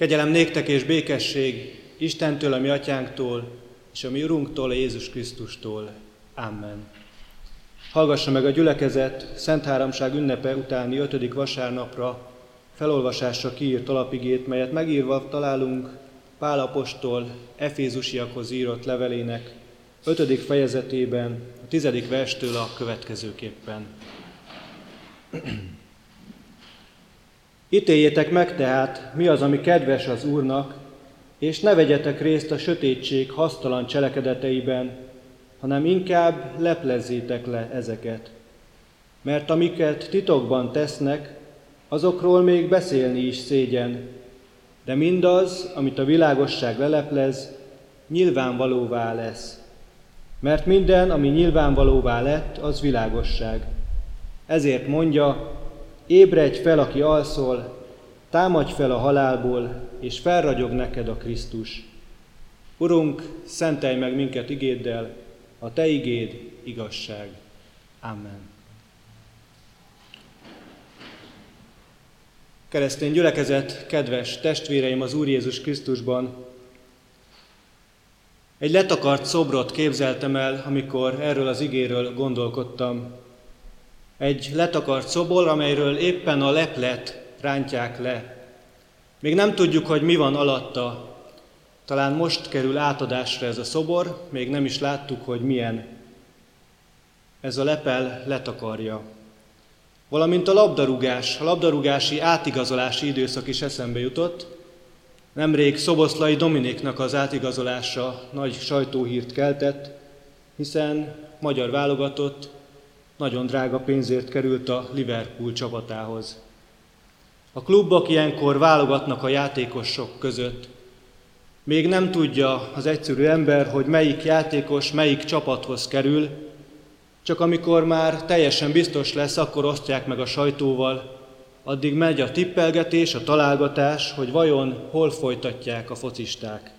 Kegyelem néktek és békesség Istentől, a mi atyánktól, és a mi Urunktól, Jézus Krisztustól. Amen. Hallgassa meg a gyülekezet Szent Háromság ünnepe utáni ötödik vasárnapra felolvasásra kiírt alapigét, melyet megírva találunk Pál apostol Efézusiakhoz írott levelének ötödik fejezetében, a tizedik verstől a következőképpen. Ítéljétek meg tehát, mi az, ami kedves az Úrnak, és ne vegyetek részt a sötétség hasztalan cselekedeteiben, hanem inkább leplezzétek le ezeket. Mert amiket titokban tesznek, azokról még beszélni is szégyen, de mindaz, amit a világosság leleplez, nyilvánvalóvá lesz. Mert minden, ami nyilvánvalóvá lett, az világosság. Ezért mondja, Ébredj fel, aki alszol, támadj fel a halálból, és felragyog neked a Krisztus. Urunk, szentelj meg minket igéddel, a Te igéd igazság. Amen. Keresztény gyülekezet, kedves testvéreim az Úr Jézus Krisztusban, egy letakart szobrot képzeltem el, amikor erről az igéről gondolkodtam. Egy letakart szobor, amelyről éppen a leplet rántják le. Még nem tudjuk, hogy mi van alatta. Talán most kerül átadásra ez a szobor, még nem is láttuk, hogy milyen. Ez a lepel letakarja. Valamint a labdarúgás, a labdarúgási átigazolási időszak is eszembe jutott. Nemrég Szoboszlai Dominiknak az átigazolása nagy sajtóhírt keltett, hiszen magyar válogatott nagyon drága pénzért került a Liverpool csapatához. A klubok ilyenkor válogatnak a játékosok között. Még nem tudja az egyszerű ember, hogy melyik játékos melyik csapathoz kerül, csak amikor már teljesen biztos lesz, akkor osztják meg a sajtóval, addig megy a tippelgetés, a találgatás, hogy vajon hol folytatják a focisták.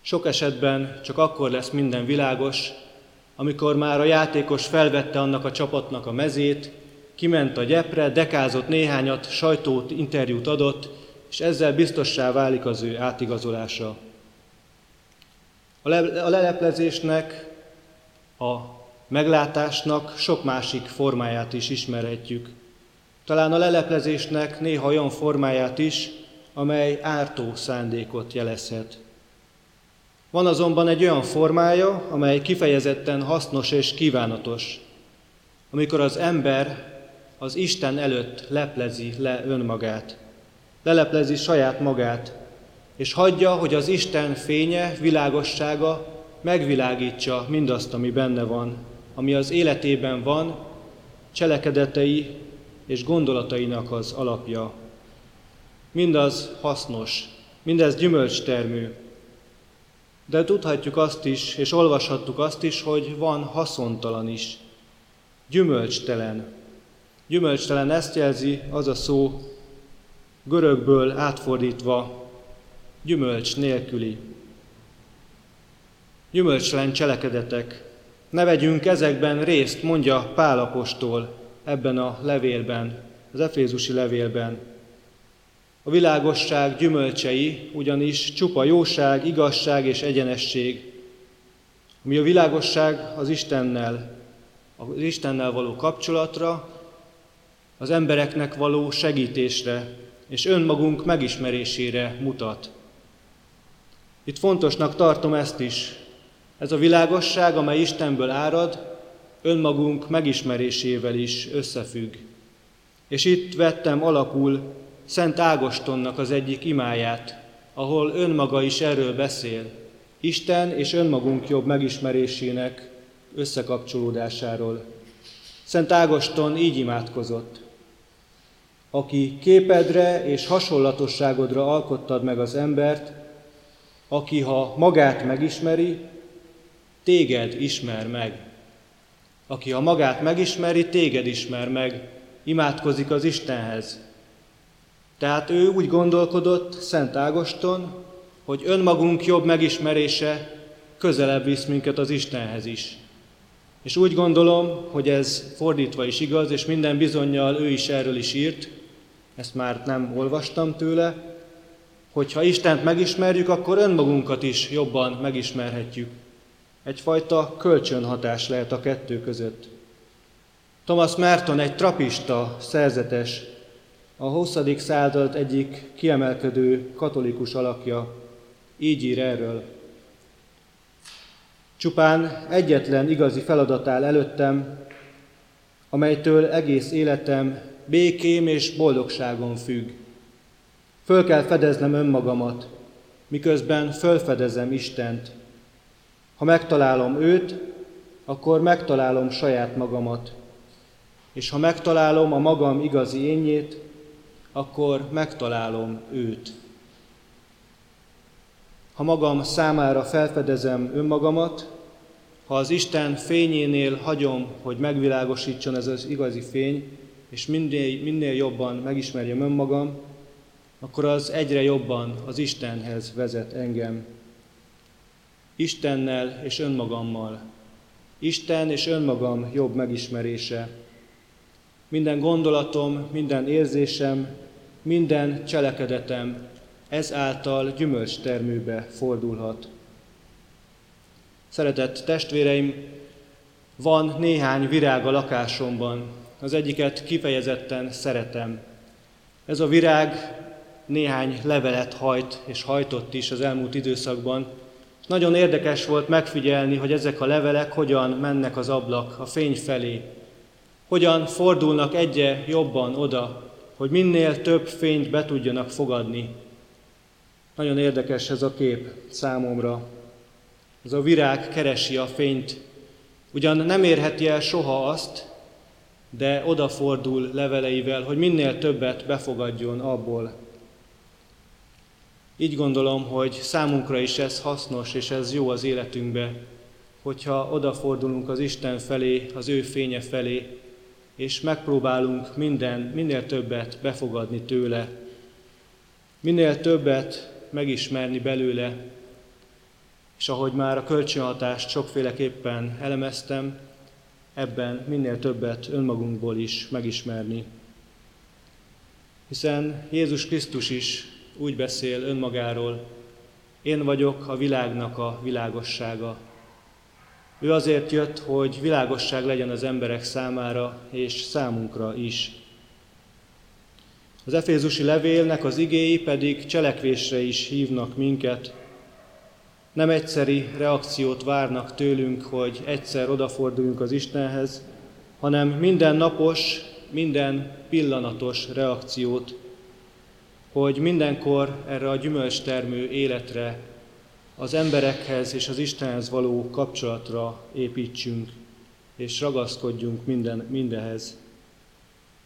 Sok esetben csak akkor lesz minden világos, amikor már a játékos felvette annak a csapatnak a mezét, kiment a gyepre, dekázott néhányat, sajtót, interjút adott, és ezzel biztossá válik az ő átigazolása. A, le- a leleplezésnek, a meglátásnak sok másik formáját is ismerhetjük. Talán a leleplezésnek néha olyan formáját is, amely ártó szándékot jelezhet. Van azonban egy olyan formája, amely kifejezetten hasznos és kívánatos, amikor az ember az Isten előtt leplezi le önmagát, leleplezi saját magát, és hagyja, hogy az Isten fénye, világossága megvilágítsa mindazt, ami benne van, ami az életében van, cselekedetei és gondolatainak az alapja. Mindaz hasznos, mindez gyümölcstermű, de tudhatjuk azt is, és olvashattuk azt is, hogy van haszontalan is, gyümölcstelen. Gyümölcstelen ezt jelzi az a szó, görögből átfordítva, gyümölcs nélküli. Gyümölcstelen cselekedetek. Ne vegyünk ezekben részt, mondja Pálapostól ebben a levélben, az Efézusi levélben. A világosság gyümölcsei ugyanis csupa jóság, igazság és egyenesség, ami a világosság az Istennel, az Istennel való kapcsolatra, az embereknek való segítésre és önmagunk megismerésére mutat. Itt fontosnak tartom ezt is. Ez a világosság, amely Istenből árad, önmagunk megismerésével is összefügg. És itt vettem alapul Szent Ágostonnak az egyik imáját, ahol önmaga is erről beszél, Isten és önmagunk jobb megismerésének összekapcsolódásáról. Szent Ágoston így imádkozott. Aki képedre és hasonlatosságodra alkottad meg az embert, aki ha magát megismeri, téged ismer meg. Aki ha magát megismeri, téged ismer meg, imádkozik az Istenhez, tehát ő úgy gondolkodott, Szent Ágoston, hogy önmagunk jobb megismerése közelebb visz minket az Istenhez is. És úgy gondolom, hogy ez fordítva is igaz, és minden bizonyal ő is erről is írt, ezt már nem olvastam tőle, Hogyha Istent megismerjük, akkor önmagunkat is jobban megismerhetjük. Egyfajta kölcsönhatás lehet a kettő között. Thomas Merton egy trapista szerzetes, a 20. század egyik kiemelkedő katolikus alakja, így ír erről. Csupán egyetlen igazi feladat áll előttem, amelytől egész életem békém és boldogságom függ. Föl kell fedeznem önmagamat, miközben fölfedezem Istent. Ha megtalálom őt, akkor megtalálom saját magamat. És ha megtalálom a magam igazi énjét, akkor megtalálom őt. Ha magam számára felfedezem önmagamat, ha az Isten fényénél hagyom, hogy megvilágosítson ez az igazi fény, és minél, minél jobban megismerjem önmagam, akkor az egyre jobban az Istenhez vezet engem. Istennel és önmagammal. Isten és önmagam jobb megismerése. Minden gondolatom, minden érzésem, minden cselekedetem ezáltal gyümölcstermőbe fordulhat. Szeretett testvéreim, van néhány virág a lakásomban, az egyiket kifejezetten szeretem. Ez a virág néhány levelet hajt és hajtott is az elmúlt időszakban. Nagyon érdekes volt megfigyelni, hogy ezek a levelek hogyan mennek az ablak a fény felé, hogyan fordulnak egyre jobban oda, hogy minél több fényt be tudjanak fogadni. Nagyon érdekes ez a kép számomra. Ez a virág keresi a fényt. Ugyan nem érheti el soha azt, de odafordul leveleivel, hogy minél többet befogadjon abból. Így gondolom, hogy számunkra is ez hasznos, és ez jó az életünkbe, hogyha odafordulunk az Isten felé, az ő fénye felé, és megpróbálunk minden, minél többet befogadni tőle, minél többet megismerni belőle, és ahogy már a kölcsönhatást sokféleképpen elemeztem, ebben minél többet önmagunkból is megismerni. Hiszen Jézus Krisztus is úgy beszél önmagáról, én vagyok a világnak a világossága. Ő azért jött, hogy világosság legyen az emberek számára és számunkra is. Az Efézusi levélnek az igéi pedig cselekvésre is hívnak minket, nem egyszeri reakciót várnak tőlünk, hogy egyszer odaforduljunk az Istenhez, hanem minden napos, minden pillanatos reakciót, hogy mindenkor erre a gyümölcstermő életre, az emberekhez és az Istenhez való kapcsolatra építsünk, és ragaszkodjunk minden, mindenhez.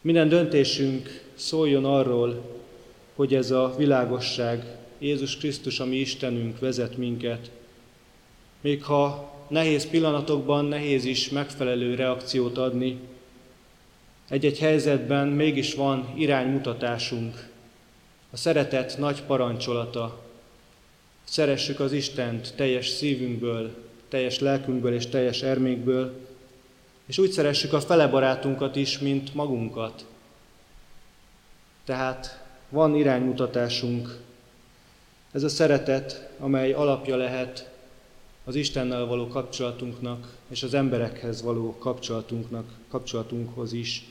Minden döntésünk szóljon arról, hogy ez a világosság Jézus Krisztus, ami Istenünk vezet minket. Még ha nehéz pillanatokban nehéz is megfelelő reakciót adni, egy-egy helyzetben mégis van iránymutatásunk, a szeretet nagy parancsolata. Szeressük az Istent teljes szívünkből, teljes lelkünkből és teljes ermékből, és úgy szeressük a fele barátunkat is, mint magunkat. Tehát van iránymutatásunk, ez a szeretet, amely alapja lehet az Istennel való kapcsolatunknak és az emberekhez való kapcsolatunknak, kapcsolatunkhoz is.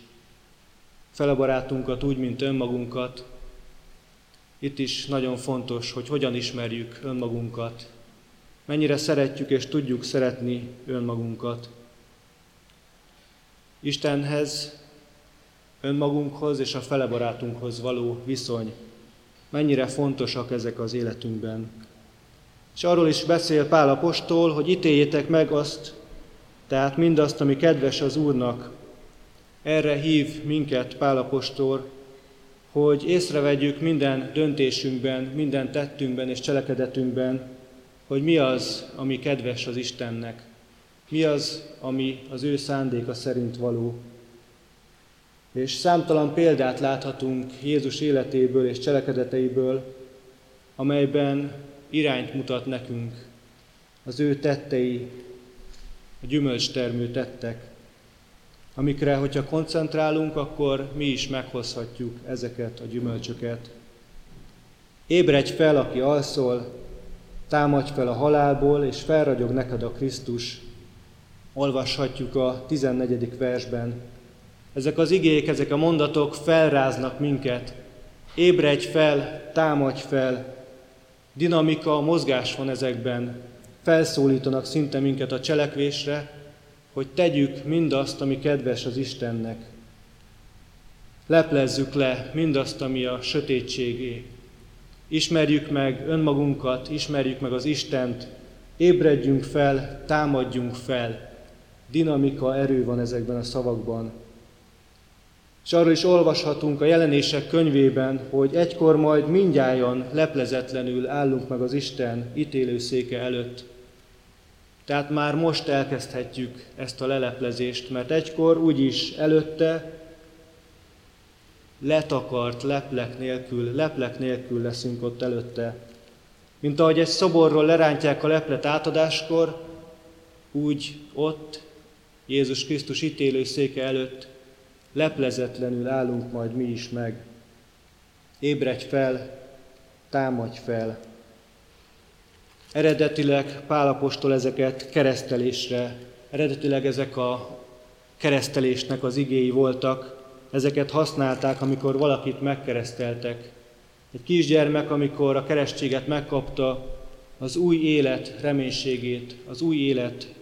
Fele barátunkat úgy, mint önmagunkat. Itt is nagyon fontos, hogy hogyan ismerjük önmagunkat, mennyire szeretjük és tudjuk szeretni önmagunkat. Istenhez, önmagunkhoz és a fele barátunkhoz való viszony mennyire fontosak ezek az életünkben. És arról is beszél Pál apostol, hogy ítéljétek meg azt, tehát mindazt, ami kedves az Úrnak. Erre hív minket Pál apostol, hogy észrevegyük minden döntésünkben, minden tettünkben és cselekedetünkben, hogy mi az, ami kedves az Istennek, mi az, ami az ő szándéka szerint való. És számtalan példát láthatunk Jézus életéből és cselekedeteiből, amelyben irányt mutat nekünk az ő tettei, a gyümölcstermő tettek, amikre, hogyha koncentrálunk, akkor mi is meghozhatjuk ezeket a gyümölcsöket. Ébredj fel, aki alszol, támadj fel a halálból, és felragyog neked a Krisztus. Olvashatjuk a 14. versben. Ezek az igék, ezek a mondatok felráznak minket. Ébredj fel, támadj fel. Dinamika, mozgás van ezekben. Felszólítanak szinte minket a cselekvésre, hogy tegyük mindazt, ami kedves az Istennek. Leplezzük le mindazt, ami a sötétségé. Ismerjük meg önmagunkat, ismerjük meg az Istent, ébredjünk fel, támadjunk fel. Dinamika, erő van ezekben a szavakban. És arról is olvashatunk a jelenések könyvében, hogy egykor majd mindjájan leplezetlenül állunk meg az Isten ítélőszéke előtt. Tehát már most elkezdhetjük ezt a leleplezést, mert egykor úgyis előtte letakart leplek nélkül, leplek nélkül leszünk ott előtte. Mint ahogy egy szoborról lerántják a leplet átadáskor, úgy ott Jézus Krisztus ítélőszéke előtt leplezetlenül állunk majd mi is meg. Ébredj fel, támadj fel. Eredetileg Pálapostól ezeket keresztelésre, eredetileg ezek a keresztelésnek az igéi voltak, ezeket használták, amikor valakit megkereszteltek. Egy kisgyermek, amikor a keresztséget megkapta, az új élet reménységét, az új élet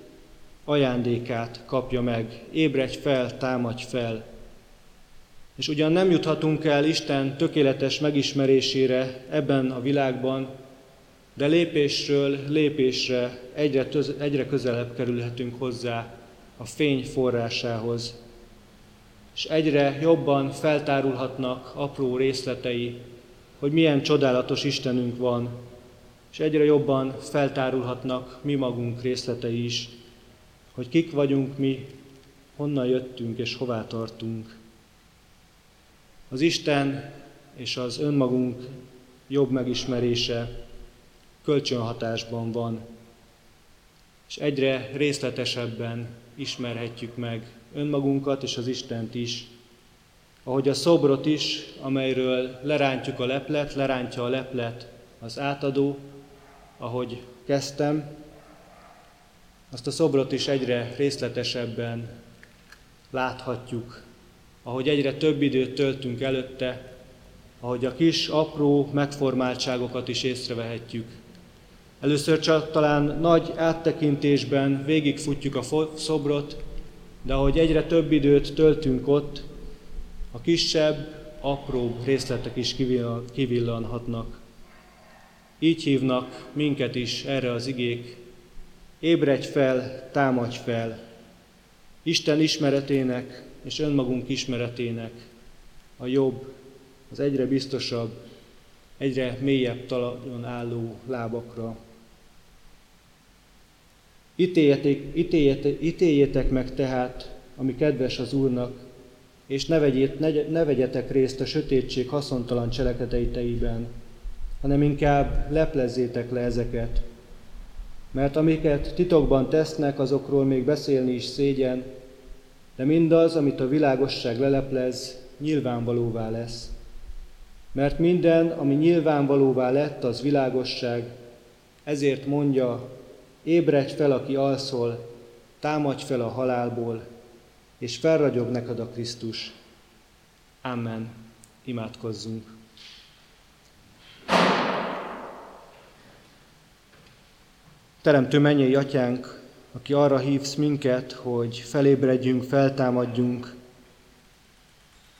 ajándékát kapja meg. Ébredj fel, támadj fel. És ugyan nem juthatunk el Isten tökéletes megismerésére ebben a világban, de lépésről lépésre egyre, töz, egyre közelebb kerülhetünk hozzá a fény forrásához, és egyre jobban feltárulhatnak apró részletei, hogy milyen csodálatos Istenünk van, és egyre jobban feltárulhatnak mi magunk részletei is, hogy kik vagyunk mi, honnan jöttünk és hová tartunk. Az Isten és az önmagunk jobb megismerése kölcsönhatásban van, és egyre részletesebben ismerhetjük meg önmagunkat és az Istent is. Ahogy a szobrot is, amelyről lerántjuk a leplet, lerántja a leplet az átadó, ahogy kezdtem, azt a szobrot is egyre részletesebben láthatjuk, ahogy egyre több időt töltünk előtte, ahogy a kis, apró megformáltságokat is észrevehetjük. Először csak talán nagy áttekintésben végigfutjuk a szobrot, de ahogy egyre több időt töltünk ott, a kisebb, apróbb részletek is kivillanhatnak. Így hívnak minket is erre az igék. Ébredj fel, támadj fel! Isten ismeretének és önmagunk ismeretének a jobb, az egyre biztosabb, egyre mélyebb talajon álló lábakra. Ítéljetek, ítéljetek, ítéljetek meg tehát, ami kedves az Úrnak, és ne, vegyét, ne, ne vegyetek részt a sötétség haszontalan cselekedeteiben, hanem inkább leplezzétek le ezeket. Mert amiket titokban tesznek, azokról még beszélni is szégyen, de mindaz, amit a világosság leleplez, nyilvánvalóvá lesz. Mert minden, ami nyilvánvalóvá lett, az világosság, ezért mondja, Ébredj fel, aki alszol, támadj fel a halálból, és felragyog neked a Krisztus. Amen. Imádkozzunk. Teremtő mennyei atyánk, aki arra hívsz minket, hogy felébredjünk, feltámadjunk,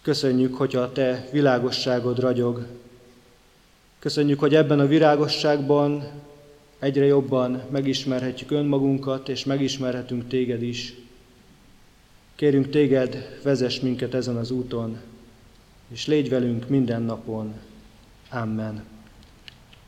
köszönjük, hogy a te világosságod ragyog. Köszönjük, hogy ebben a világosságban egyre jobban megismerhetjük önmagunkat, és megismerhetünk téged is. Kérünk téged, vezess minket ezen az úton, és légy velünk minden napon. Amen.